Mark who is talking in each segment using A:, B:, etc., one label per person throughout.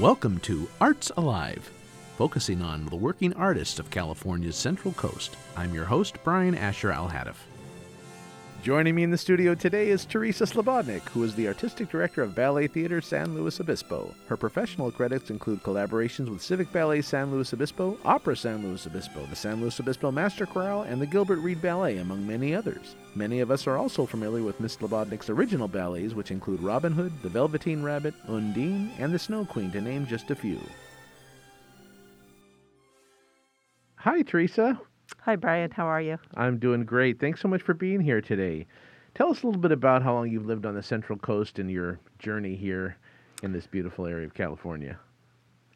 A: Welcome to Arts Alive, focusing on the working artists of California's Central Coast. I'm your host, Brian Asher Alhadeff. Joining me in the studio today is Theresa Slobodnik, who is the artistic director of Ballet Theater San Luis Obispo. Her professional credits include collaborations with Civic Ballet San Luis Obispo, Opera San Luis Obispo, the San Luis Obispo Master Chorale, and the Gilbert Reed Ballet, among many others. Many of us are also familiar with Miss Slobodnik's original ballets, which include Robin Hood, The Velveteen Rabbit, Undine, and The Snow Queen, to name just a few. Hi, Theresa.
B: Hi, Brian. How are you?
A: I'm doing great. Thanks so much for being here today. Tell us a little bit about how long you've lived on the Central Coast and your journey here in this beautiful area of California.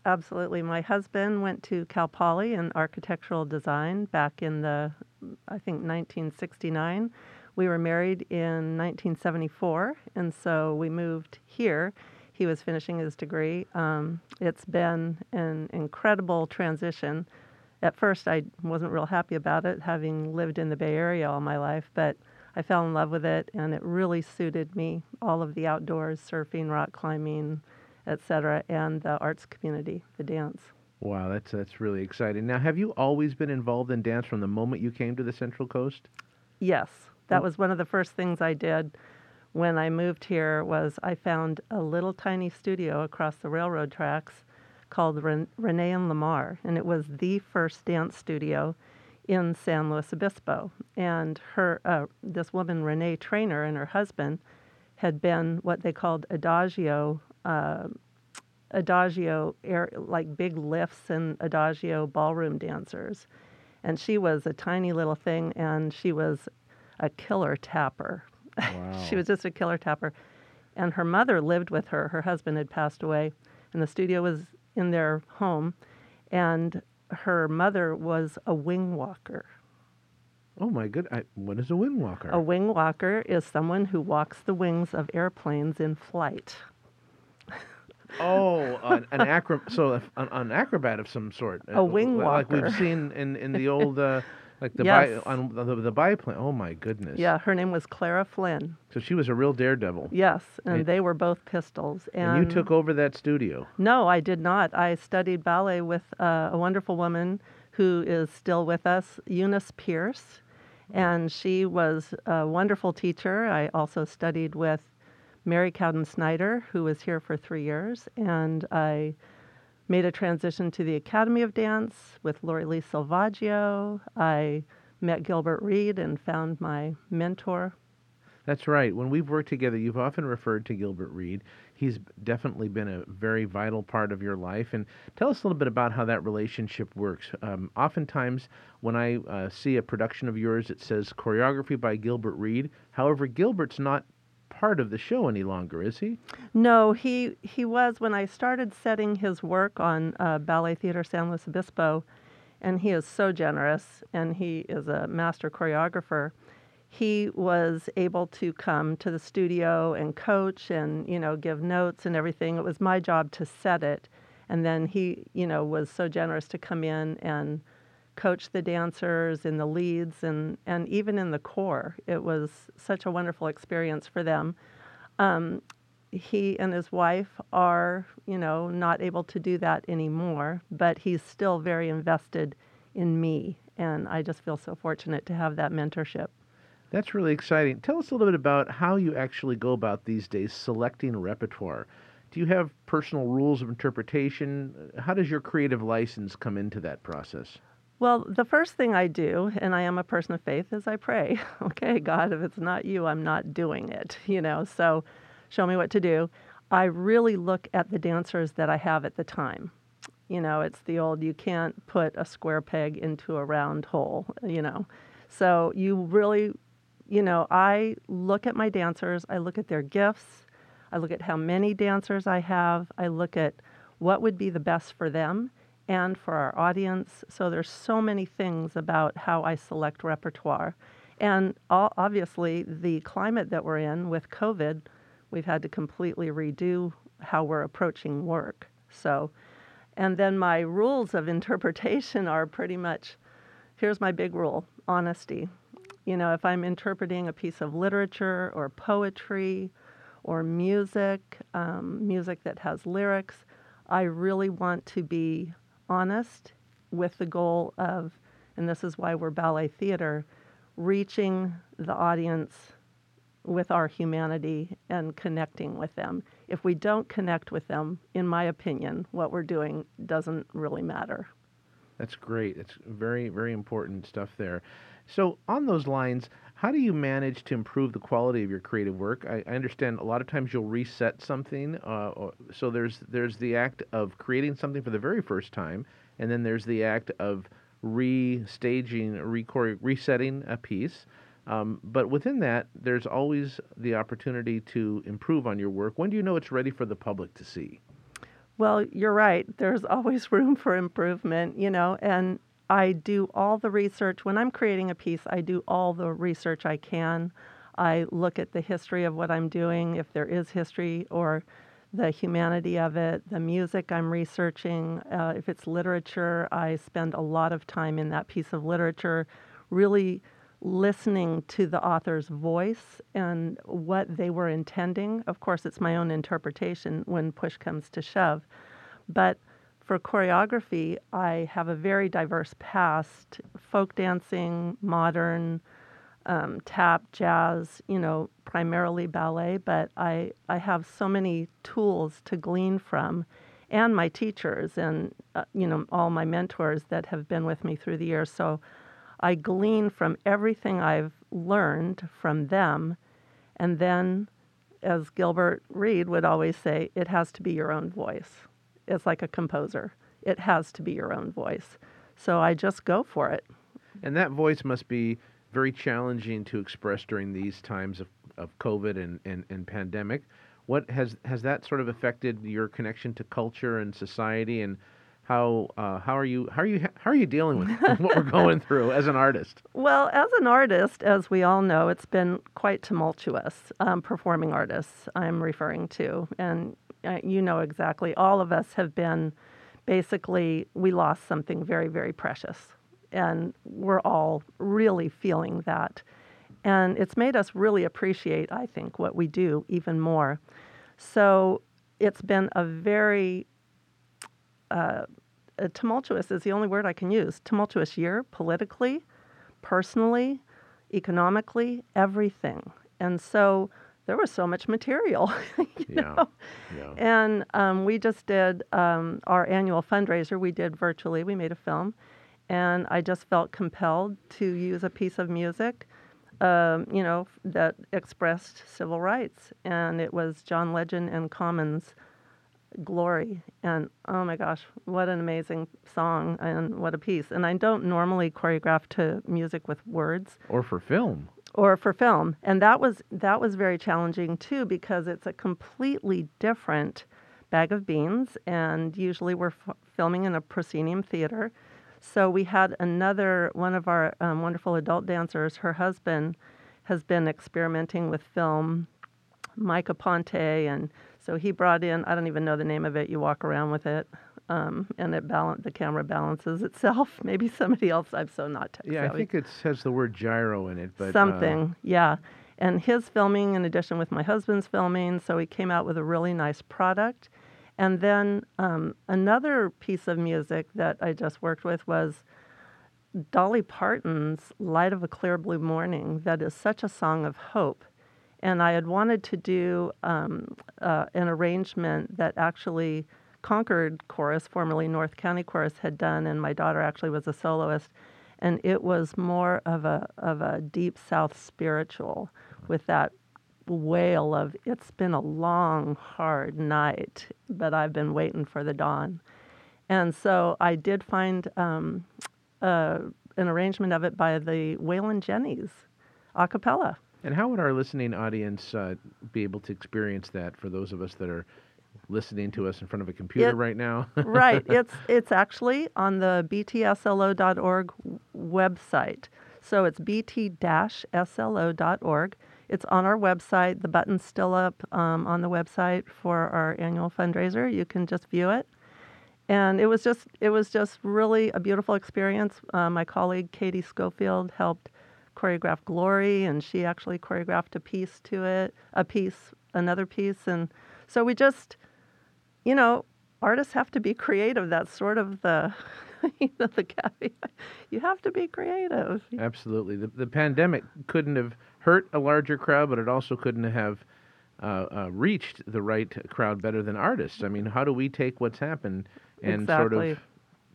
B: Absolutely. My husband went to Cal Poly in architectural design back in the, I think, 1969. We were married in 1974, and so we moved here. He was finishing his degree. Um, it's been an incredible transition at first I wasn't real happy about it, having lived in the Bay Area all my life, but I fell in love with it and it really suited me. All of the outdoors, surfing, rock climbing, etc., and the arts community, the dance.
A: Wow, that's that's really exciting. Now, have you always been involved in dance from the moment you came to the Central Coast?
B: Yes, that was one of the first things I did when I moved here. Was I found a little tiny studio across the railroad tracks called Ren- Renee and Lamar, and it was the first dance studio in San Luis Obispo. And her, uh, this woman Renee Trainer and her husband had been what they called adagio, uh, adagio air, like big lifts and adagio ballroom dancers. And she was a tiny little thing, and she was a killer tapper.
A: Wow.
B: she was just a killer tapper. And her mother lived with her. Her husband had passed away, and the studio was in their home, and her mother was a wing walker.
A: Oh my good! I, what is a wing walker?
B: A wing walker is someone who walks the wings of airplanes in flight.
A: oh, an, an acro- so an, an, acrobat of some sort.
B: A wing
A: like
B: walker,
A: like we've seen in in the old. Uh, like the
B: yes.
A: bi- on the, the biplane. Oh my goodness.
B: Yeah, her name was Clara Flynn.
A: So she was a real daredevil.
B: Yes, and, and they were both pistols. And,
A: and, you took over that studio.
B: No, I did not. I studied ballet with uh, a wonderful woman who is still with us, Eunice Pierce, and she was a wonderful teacher. I also studied with Mary Cowden Snyder, who was here for three years, and I made a transition to the Academy of Dance with Lori Lee Salvaggio. I met Gilbert Reed and found my mentor.
A: That's right. When we've worked together, you've often referred to Gilbert Reed. He's definitely been a very vital part of your life. And tell us a little bit about how that relationship works. Um, oftentimes, when I uh, see a production of yours, it says choreography by Gilbert Reed. However, Gilbert's not part of the show any longer, is he?
B: No, he he was when I started setting his work on uh, Ballet Theater San Luis Obispo, and he is so generous, and he is a master choreographer. He was able to come to the studio and coach and you know give notes and everything. It was my job to set it, and then he you know was so generous to come in and coach the dancers in the leads and, and even in the corps. It was such a wonderful experience for them. Um, he and his wife are, you know, not able to do that anymore, but he's still very invested in me. And I just feel so fortunate to have that mentorship.
A: That's really exciting. Tell us a little bit about how you actually go about these days selecting repertoire. Do you have personal rules of interpretation? How does your creative license come into that process?
B: Well, the first thing I do, and I am a person of faith, is I pray. Okay, God, if it's not you, I'm not doing it, you know, so show me what to do. I really look at the dancers that I have at the time. You know, it's the old you can't put a square peg into a round hole, you know. So you really, you know, I look at my dancers, I look at their gifts, I look at how many dancers I have, I look at what would be the best for them and for our audience. So there's so many things about how I select repertoire. And obviously, the climate that we're in with COVID, we've had to completely redo how we're approaching work. So, and then my rules of interpretation are pretty much here's my big rule honesty. You know, if I'm interpreting a piece of literature or poetry or music, um, music that has lyrics, I really want to be honest with the goal of, and this is why we're ballet theater, reaching the audience with our humanity and connecting with them. If we don't connect with them, in my opinion, what we're doing doesn't really matter.
A: That's great. It's very, very important stuff there. So, on those lines, how do you manage to improve the quality of your creative work? I, I understand a lot of times you'll reset something. Uh, so there's there's the act of creating something for the very first time, and then there's the act of restaging, re- resetting a piece. Um, but within that, there's always the opportunity to improve on your work. When do you know it's ready for the public to see?
B: Well, you're right. There's always room for improvement, you know, and I do all the research. When I'm creating a piece, I do all the research I can. I look at the history of what I'm doing, if there is history, or the humanity of it, the music I'm researching. Uh, if it's literature, I spend a lot of time in that piece of literature, really listening to the author's voice and what they were intending. Of course, it's my own interpretation when push comes to shove. But for choreography, I have a very diverse past folk dancing, modern, um, tap, jazz, you know, primarily ballet, but I, I have so many tools to glean from, and my teachers and, uh, you know, all my mentors that have been with me through the years. So I glean from everything I've learned from them. And then, as Gilbert Reed would always say, it has to be your own voice. It's like a composer, it has to be your own voice. So I just go for it.
A: And that voice must be very challenging to express during these times of, of COVID and, and, and pandemic. What has has that sort of affected your connection to culture and society and how uh, how are you how are you how are you dealing with what we're going through as an artist?
B: Well, as an artist, as we all know, it's been quite tumultuous. Um, performing artists, I'm referring to, and you know exactly. All of us have been basically we lost something very very precious, and we're all really feeling that, and it's made us really appreciate, I think, what we do even more. So it's been a very uh, uh, tumultuous is the only word I can use. Tumultuous year, politically, personally, economically, everything. And so there was so much material. yeah, know? yeah. And um, we just did um, our annual fundraiser. We did virtually. We made a film, and I just felt compelled to use a piece of music, um, you know, that expressed civil rights, and it was John Legend and Common's glory and oh my gosh what an amazing song and what a piece and i don't normally choreograph to music with words
A: or for film
B: or for film and that was that was very challenging too because it's a completely different bag of beans and usually we're f- filming in a proscenium theater so we had another one of our um, wonderful adult dancers her husband has been experimenting with film mike aponte and so he brought in, I don't even know the name of it, you walk around with it. Um, and it balance the camera balances itself. Maybe somebody else. I'm so not tech
A: Yeah, I think it has the word gyro in it, but
B: something.
A: Uh...
B: Yeah, and his filming, in addition with my husband's filming, so he came out with a really nice product. And then um, another piece of music that I just worked with was Dolly Parton's "Light of a Clear Blue Morning." That is such a song of hope and I had wanted to do um, uh, an arrangement that actually Concord Chorus, formerly North County Chorus, had done, and my daughter actually was a soloist, and it was more of a of a deep South spiritual with that wail of "It's been a long, hard night, but I've been waiting for the dawn," and so I did find um, uh, an arrangement of it by the Wailin' Jennys a cappella.
A: And how would our listening audience uh, be able to experience that for those of us that are listening to us in front of a computer it, right now?
B: right. It's it's actually on the btslo.org website. So it's bt-slo.org. It's on our website. The button's still up um, on the website for our annual fundraiser. You can just view it. And it was just it was just really a beautiful experience. Uh, my colleague Katie Schofield helped choreograph Glory, and she actually choreographed a piece to it, a piece, another piece, and so we just, you know, artists have to be creative. That's sort of the you know the caveat. You have to be creative.
A: Absolutely. The, the pandemic couldn't have hurt a larger crowd, but it also couldn't have uh, uh, reached the right crowd better than artists. I mean, how do we take what's happened and
B: exactly.
A: sort of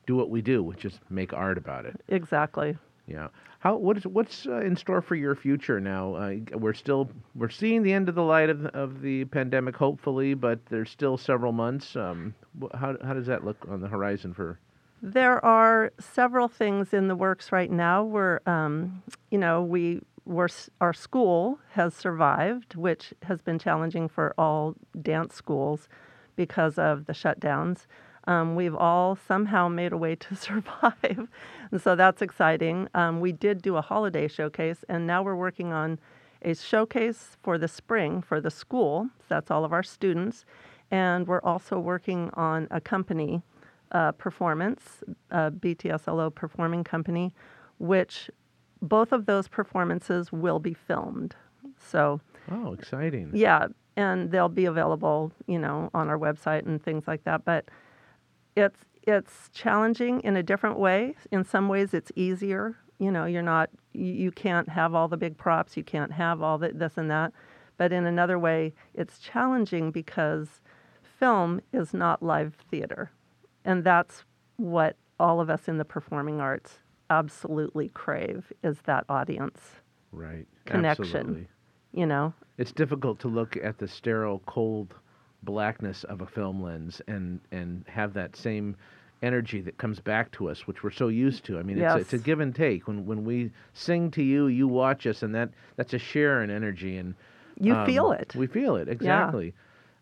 A: do what we do, which is make art about it?
B: Exactly.
A: Yeah. How what is what's uh, in store for your future now? Uh, we're still we're seeing the end of the light of of the pandemic, hopefully, but there's still several months. Um, how how does that look on the horizon for?
B: There are several things in the works right now. We're, um, you know, we we're, our school has survived, which has been challenging for all dance schools because of the shutdowns. Um, we've all somehow made a way to survive. and so that's exciting. Um, we did do a holiday showcase, and now we're working on a showcase for the spring for the school. That's all of our students. And we're also working on a company uh, performance, a BTSLO performing company, which both of those performances will be filmed. So,
A: oh, exciting.
B: Yeah, and they'll be available, you know, on our website and things like that. But it's it's challenging in a different way. In some ways, it's easier. You know, you're not you, you can't have all the big props, you can't have all the this and that. But in another way, it's challenging because film is not live theater. And that's what all of us in the performing arts absolutely crave is that audience
A: right
B: connection.
A: Absolutely.
B: You know,
A: it's difficult to look at the sterile, cold blackness of a film lens and and have that same energy that comes back to us, which we're so used to. I mean,
B: yes.
A: it's, a, it's a give and take. When when we sing to you, you watch us, and that that's a share in energy, and
B: you
A: um,
B: feel it.
A: We feel it exactly. Yeah.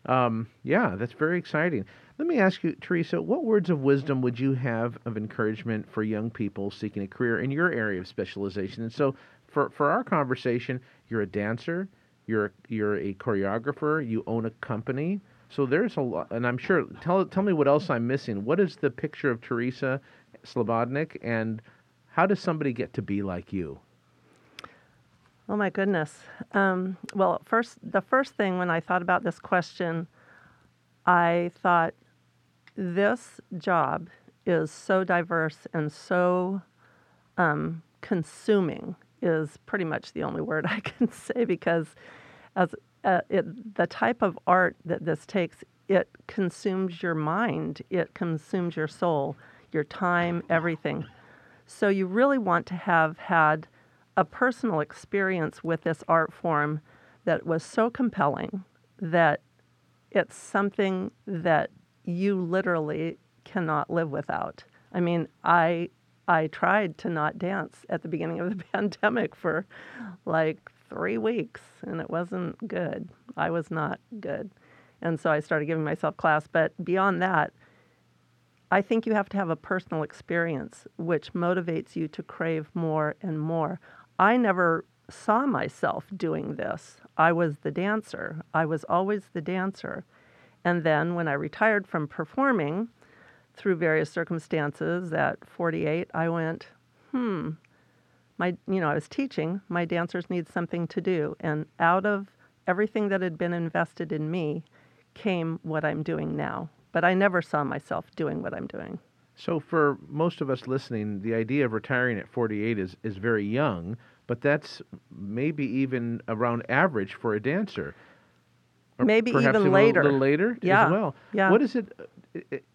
A: Um, yeah, that's very exciting. Let me ask you, Theresa, what words of wisdom would you have of encouragement for young people seeking a career in your area of specialization? And so, for, for our conversation, you're a dancer, you're you're a choreographer, you own a company. So there's a lot, and I'm sure. Tell tell me what else I'm missing. What is the picture of Theresa Slobodnik, and how does somebody get to be like you?
B: Oh my goodness. Um, well, first, the first thing when I thought about this question, I thought, this job is so diverse and so um, consuming is pretty much the only word I can say because as uh, it, the type of art that this takes, it consumes your mind, it consumes your soul, your time, everything. So you really want to have had a personal experience with this art form that was so compelling that it's something that you literally cannot live without. I mean, I I tried to not dance at the beginning of the pandemic for like 3 weeks and it wasn't good. I was not good. And so I started giving myself class, but beyond that, I think you have to have a personal experience which motivates you to crave more and more. I never saw myself doing this. I was the dancer. I was always the dancer. And then when I retired from performing through various circumstances at 48, I went, hmm, my, you know, I was teaching, my dancers need something to do. And out of everything that had been invested in me came what I'm doing now. But I never saw myself doing what I'm doing.
A: So, for most of us listening, the idea of retiring at 48 is, is very young, but that's maybe even around average for a dancer.
B: Or maybe
A: even,
B: later.
A: A little later
B: yeah.
A: as well.
B: Yeah.
A: What is it?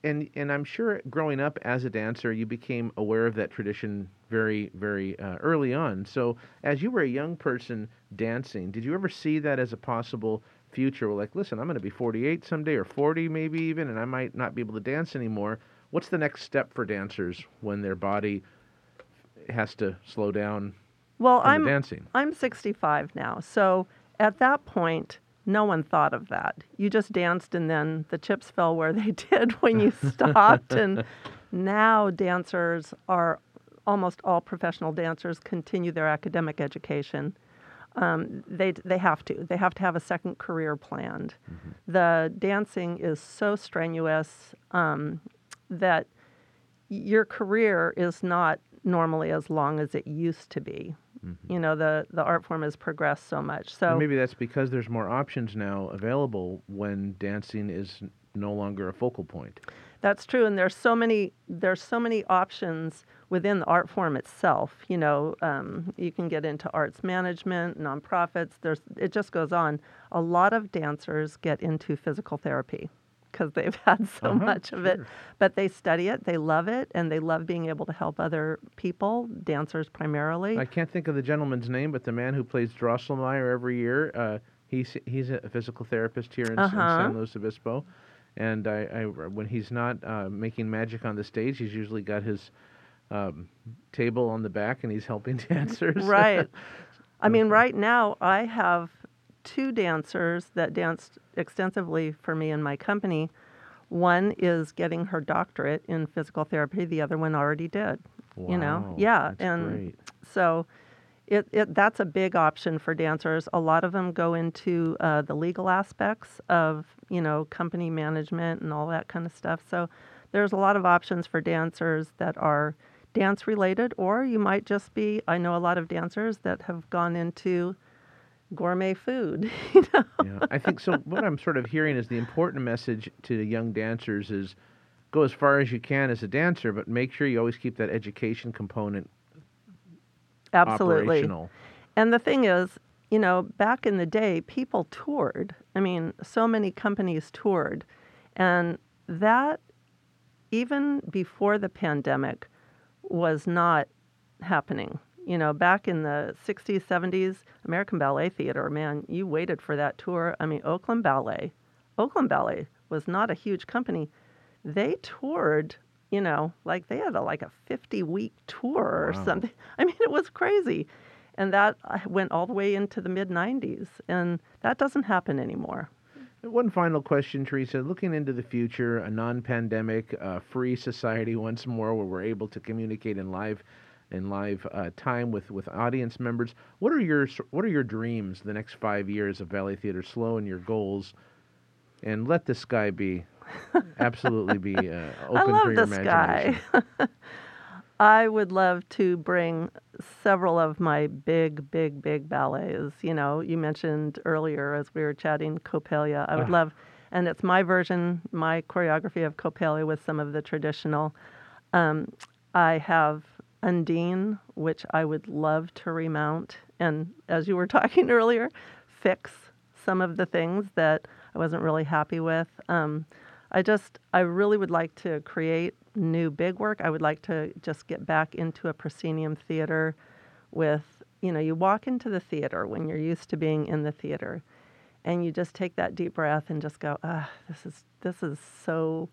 A: And and I'm sure growing up as a dancer, you became aware of that tradition very very uh, early on. So as you were a young person dancing, did you ever see that as a possible future? Like, listen, I'm going to be 48 someday, or 40 maybe even, and I might not be able to dance anymore. What's the next step for dancers when their body has to slow down?
B: Well,
A: I'm
B: dancing. I'm 65 now, so at that point no one thought of that. You just danced and then the chips fell where they did when you stopped. and now dancers are almost all professional dancers continue their academic education. Um, they, they have to. They have to have a second career planned. Mm-hmm. The dancing is so strenuous um, that your career is not normally as long as it used to be. Mm-hmm. You know, the, the art form has progressed so much. So
A: and maybe that's because there's more options now available when dancing is no longer a focal point.
B: That's true, and there's so many there's so many options within the art form itself. You know, um, you can get into arts management, nonprofits. There's it just goes on. A lot of dancers get into physical therapy because they've had so
A: Uh-huh,
B: much of it, but they study it. They love it, and they love being able to help other people, dancers primarily.
A: I can't think of the gentleman's name, but the man who plays Drosselmeyer every year, uh, he's he's a physical therapist here in,
B: Uh-huh.
A: San Luis Obispo, and I, I when he's not uh, making magic on the stage, he's usually got his um, table on the back and he's helping dancers.
B: Right. I mean, right now I have two dancers that danced extensively for me in my company. One is getting her doctorate in physical therapy. The other one already did. You know, yeah, and
A: great.
B: so it, it that's a big option for dancers. A lot of them go into uh, the legal aspects of you know company management and all that kind of stuff. So there's a lot of options for dancers that are dance related, or you might just be. I know a lot of dancers that have gone into gourmet food. You know,
A: yeah, I think so. What I'm sort of hearing is the important message to the young dancers is go as far as you can as a dancer, but make sure you always keep that education component
B: absolutely.
A: operational.
B: And the thing is, you know, back in the day, people toured. I mean, so many companies toured. And that, even before the pandemic, was not happening. You know, back in the 60s, 70s, American Ballet Theater, man, you waited for that tour. I mean, Oakland Ballet, Oakland Ballet was not a huge company. They toured, you know, like they had a, like a 50 week tour or
A: Wow.
B: something. I mean, it was crazy. And that uh, went all the way into the mid 90s. And that doesn't happen anymore.
A: One final question, Theresa. Looking into the future, a non-pandemic, uh, free society once more, where we're able to communicate in live, in live uh, time with, with audience members. What are your What are your dreams the next five years of Ballet Theater SLO and your goals? And let the sky be, absolutely be uh, open
B: I love
A: for your
B: the
A: imagination.
B: sky. I would love to bring several of my big, big, big ballets. You know, you mentioned earlier as we were chatting Coppelia. I would
A: Ah.
B: love, and it's my version, my choreography of Coppelia with some of the traditional. Um, I have Undine, which I would love to remount, and as you were talking earlier, fix some of the things that I wasn't really happy with. Um, I just, I really would like to create new big work. I would like to just get back into a proscenium theater with, you know, you walk into the theater when you're used to being in the theater and you just take that deep breath and just go, ah, this is, this is so,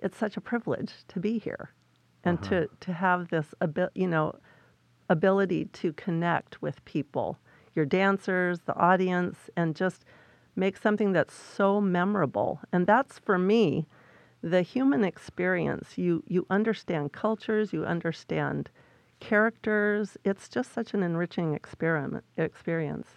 B: it's such a privilege to be here and uh-huh. to, to have this, abi- you know, ability to connect with people, your dancers, the audience, and just make something that's so memorable. And that's for me, the human experience. You you understand cultures, you understand characters. It's just such an enriching experiment experience.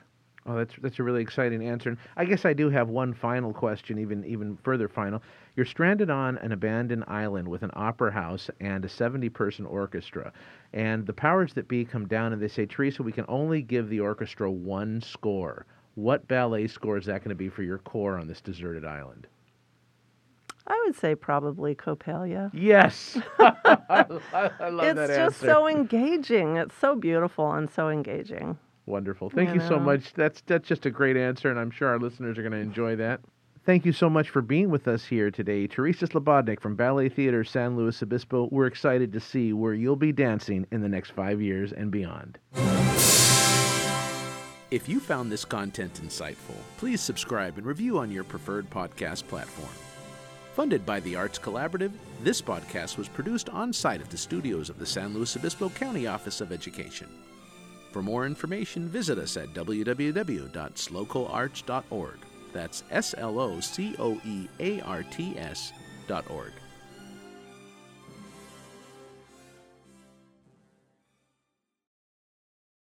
A: Oh, that's that's a really exciting answer. And I guess I do have one final question, even even further final. You're stranded on an abandoned island with an opera house and a 70-person orchestra, and the powers that be come down and they say, Theresa, we can only give the orchestra one score. What ballet score is that going to be for your core on this deserted island?
B: I would say probably Coppelia.
A: Yes, I, I love
B: it's
A: that
B: just so engaging. It's so beautiful and so engaging.
A: Wonderful. Thank
B: You
A: you so much. That's that's just a great answer, and I'm sure our listeners are going to enjoy that. Thank you so much for being with us here today, Theresa Slobodnik from Ballet Theater San Luis Obispo. We're excited to see where you'll be dancing in the next five years and beyond.
C: If you found this content insightful, please subscribe and review on your preferred podcast platform. Funded by the Arts Collaborative, this podcast was produced on site at the studios of the San Luis Obispo County Office of Education. For more information, visit us at www.slocoearts.org. That's S L O C O E A R T S dot org.